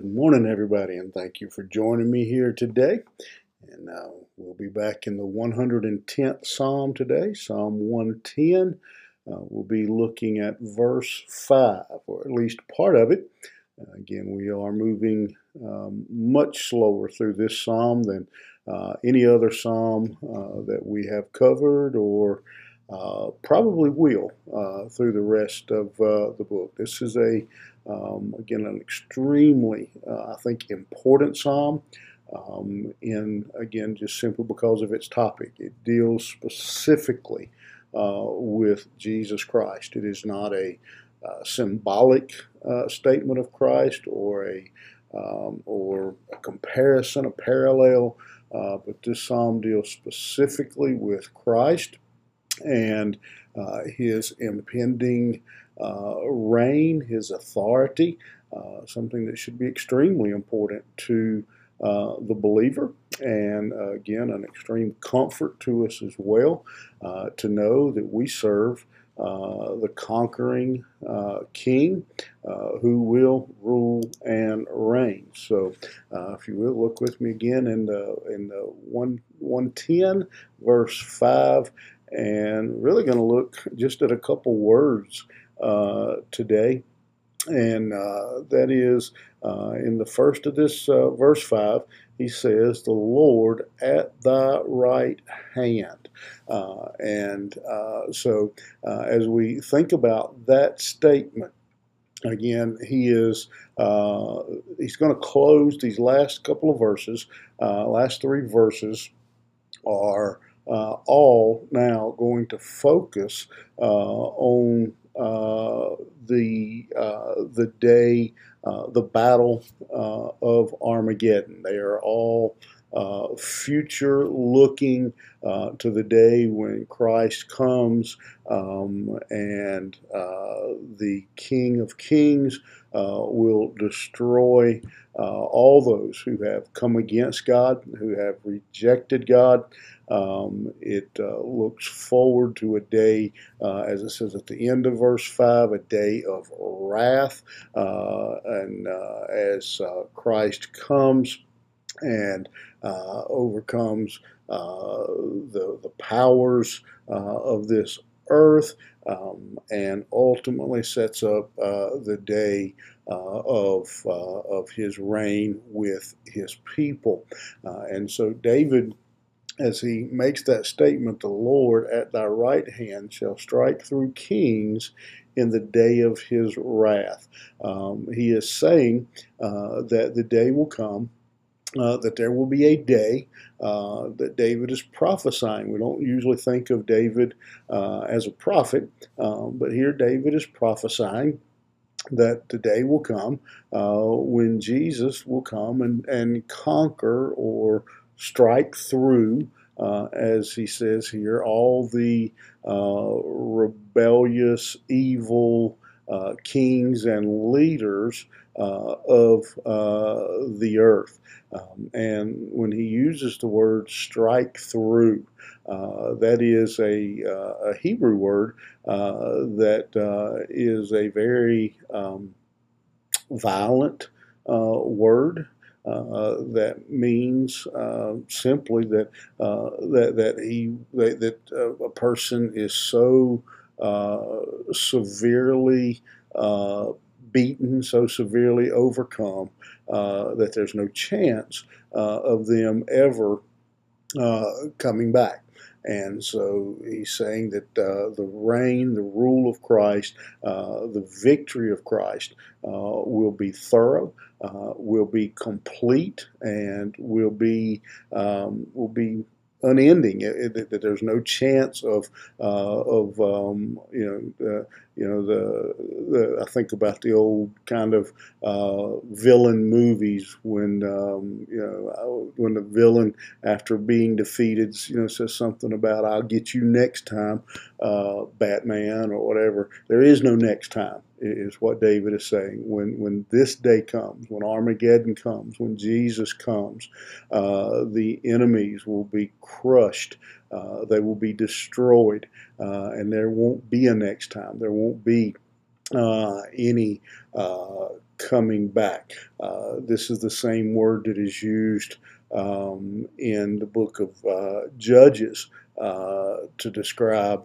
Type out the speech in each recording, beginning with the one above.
Good morning, everybody, and thank you for joining me here today. And uh, we'll be back in the 110th Psalm today, Psalm 110. Uh, we'll be looking at verse 5, or at least part of it. Uh, again, we are moving um, much slower through this psalm than uh, any other psalm uh, that we have covered or uh, probably will through the rest of the book. This is a um, again, an extremely, uh, I think, important psalm. Um, in again, just simply because of its topic, it deals specifically uh, with Jesus Christ. It is not a uh, symbolic uh, statement of Christ or a um, or a comparison, a parallel, uh, but this psalm deals specifically with Christ and uh, his impending reign, his authority, uh, something that should be extremely important to uh, the believer, and uh, again, an extreme comfort to us as well uh, to know that we serve uh, the conquering King who will rule and reign. So, if you will, look with me again in the in the one one ten verse five, and really going to look just at a couple words uh, today, and uh, that is uh, in the first of this verse 5, he says, The Lord at thy right hand. Uh, and uh, so, uh, as we think about that statement, again, he is he's going to close these last couple of verses. last three verses are all now going to focus on uh, the uh, the day, uh, the battle of Armageddon. They are all uh, future looking uh, to the day when Christ comes um, and uh, the King of Kings will destroy all those who have come against God, who have rejected God. Um, it uh, looks forward to a day, uh, as it says at the end of verse 5, a day of wrath. Uh, and uh, as uh, Christ comes and uh, overcomes the, the powers of this earth um, and ultimately sets up the day of, of his reign with his people. and so David as he makes that statement, the Lord at thy right hand shall strike through kings in the day of his wrath. Um, he is saying uh, that the day will come. Uh, that there will be a day uh, that David is prophesying. We don't usually think of David uh, as a prophet, um, but here David is prophesying that the day will come uh, when Jesus will come and, and conquer or strike through, as he says here, all the rebellious, evil kings and leaders of uh, the earth. Um, and when he uses the word strike through, uh, that is a, a Hebrew word that is a very um, violent word. Uh, that means uh, simply that uh, that that he that, that uh, a person is so uh, severely beaten, so severely overcome that there's no chance of them ever coming back. And so he's saying that uh, the reign, the rule of Christ, uh, the victory of Christ uh, will be thorough, uh, will be complete, and will be um, will be unending. It, it, it, there's no chance of uh, of um, you know uh, you know the, the, I think about the old kind of uh, villain movies when um, you know when the villain after being defeated you know says something about I'll get you next time, uh, Batman or whatever. There is no next time is what David is saying. When when this day comes, when Armageddon comes, when Jesus comes, uh, the enemies will be crushed. Uh, they will be destroyed, uh, and there won't be a next time. There won't be uh, any uh, coming back. Uh, this is the same word that is used um, in the book of Judges to describe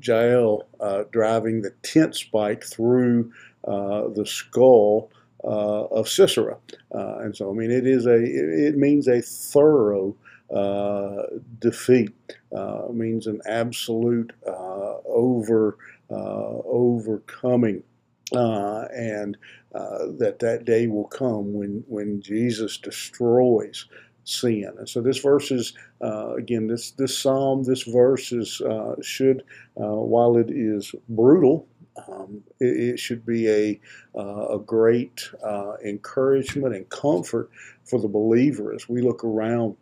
Jael uh, driving the tent spike through uh, the skull of Sisera. and so, I mean, it is a, it, means a thorough defeat. it means an absolute over, overcoming. Uh, and uh, that that day will come when when Jesus destroys sin. And so this verse is uh, again this this psalm this verse is uh, should uh, while it is brutal. Um, it, it, should be a, uh, a great uh, encouragement and comfort for the believer as we look around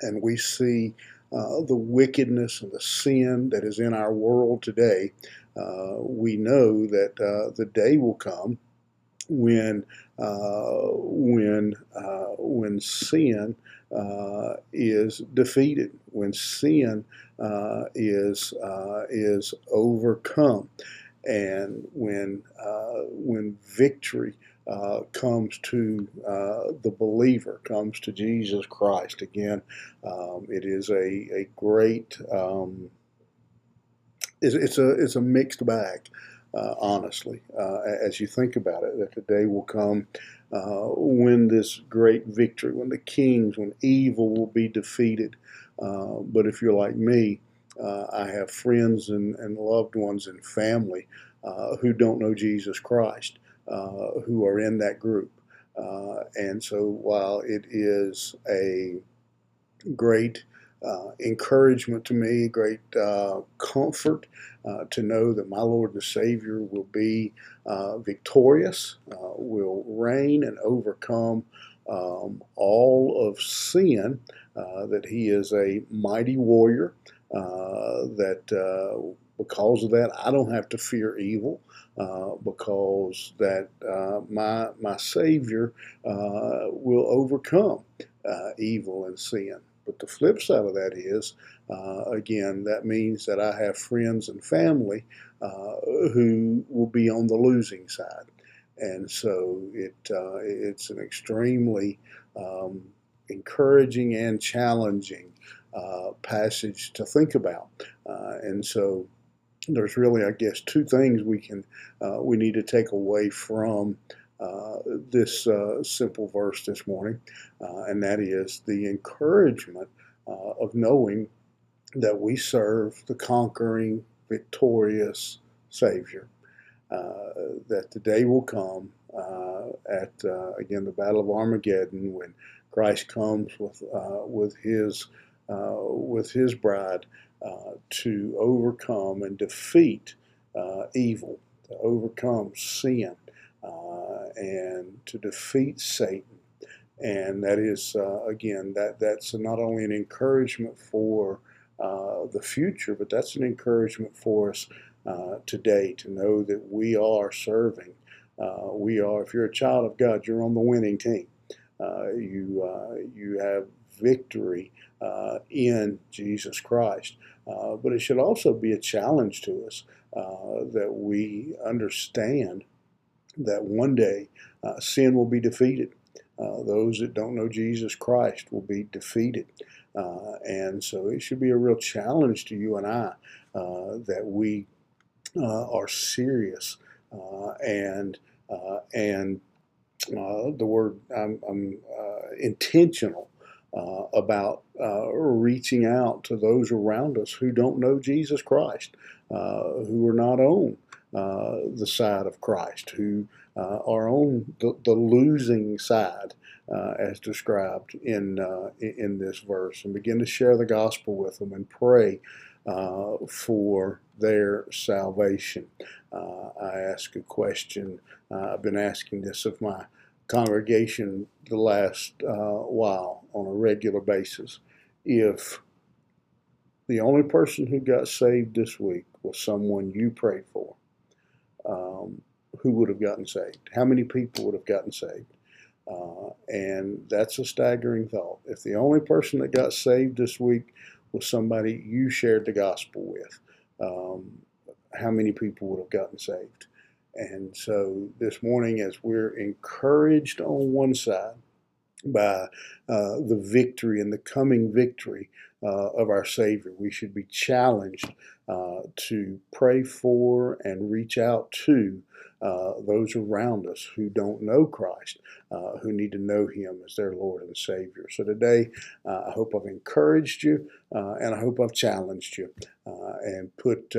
and we see uh, the wickedness and the sin that is in our world today. we know that the day will come when uh, when uh, when sin uh, is defeated, when sin uh, is uh, is overcome, and when uh, when victory comes to the believer, comes to Jesus Christ. Again, um, it is a a great um, it's, it's a it's a mixed bag uh, honestly, uh, as you think about it, that the day will come uh, when this great victory, when the kings, when evil will be defeated. Uh, but if you're like me, uh, I have friends and, and, loved ones and family uh, who don't know Jesus Christ, who are in that group. and so while it is a great uh, encouragement to me, great uh, comfort uh, to know that my Lord and Savior will be uh, victorious, uh, will reign and overcome um, all of sin, uh, that He is a mighty warrior, that because of that, I don't have to fear evil. Uh, because that uh, my my Savior uh, will overcome evil and sin. But the flip side of that is, uh, again, that means that I have friends and family uh, who will be on the losing side. And so it uh, it's an extremely um, encouraging and challenging uh, passage to think about. Uh, and so there's really, I guess, two things we can uh, we need to take away from this uh, simple verse this morning, uh, and that is the encouragement uh, of knowing that we serve the conquering, victorious Savior. Uh, that the day will come at again the Battle of Armageddon when Christ comes with with his with his bride to overcome and defeat evil, to overcome sin uh, and to defeat Satan. And that is, uh, again, that, that's not only an encouragement for uh, the future, but that's an encouragement for us uh, today to know that we are serving. Uh, we are, if you're a child of God, you're on the winning team. Uh, you, you have victory in Jesus Christ. but it should also be a challenge to us that we understand that one day uh, sin will be defeated. Uh, those that don't know Jesus Christ will be defeated. Uh, and so it should be a real challenge to you and I uh, that we uh, are serious uh, and and the word I'm, I'm intentional about reaching out to those around us who don't know Jesus Christ, who are not on uh, the side of Christ, who uh, are on the, the losing side, uh, as described in uh, in this verse, and begin to share the gospel with them and pray uh, for their salvation. I ask a question. I've been asking this of my congregation the last while on a regular basis. If the only person who got saved this week was someone you prayed for, um, who would have gotten saved? How many people would have gotten saved? Uh, and that's a staggering thought. If the only person that got saved this week was somebody you shared the gospel with, um, how many people would have gotten saved? And so this morning, as we're encouraged on one side by uh, the victory and the coming victory uh, of our Savior, we should be challenged uh, to pray for and reach out to uh, those around us who don't know Christ, uh, who need to know Him as their Lord and Savior. So today, uh, I hope I've encouraged you, uh, and I hope I've challenged you, and put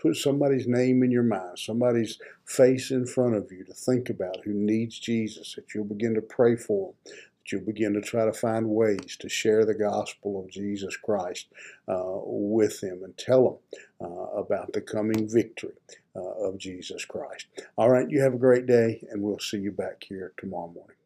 put somebody's name in your mind, somebody's face in front of you to think about who needs Jesus. That you'll begin to pray for them, that you'll begin to try to find ways to share the gospel of Jesus Christ uh, with them and tell them uh, about the coming victory uh, of Jesus Christ. All right, you have a great day, and we'll see you back here tomorrow morning.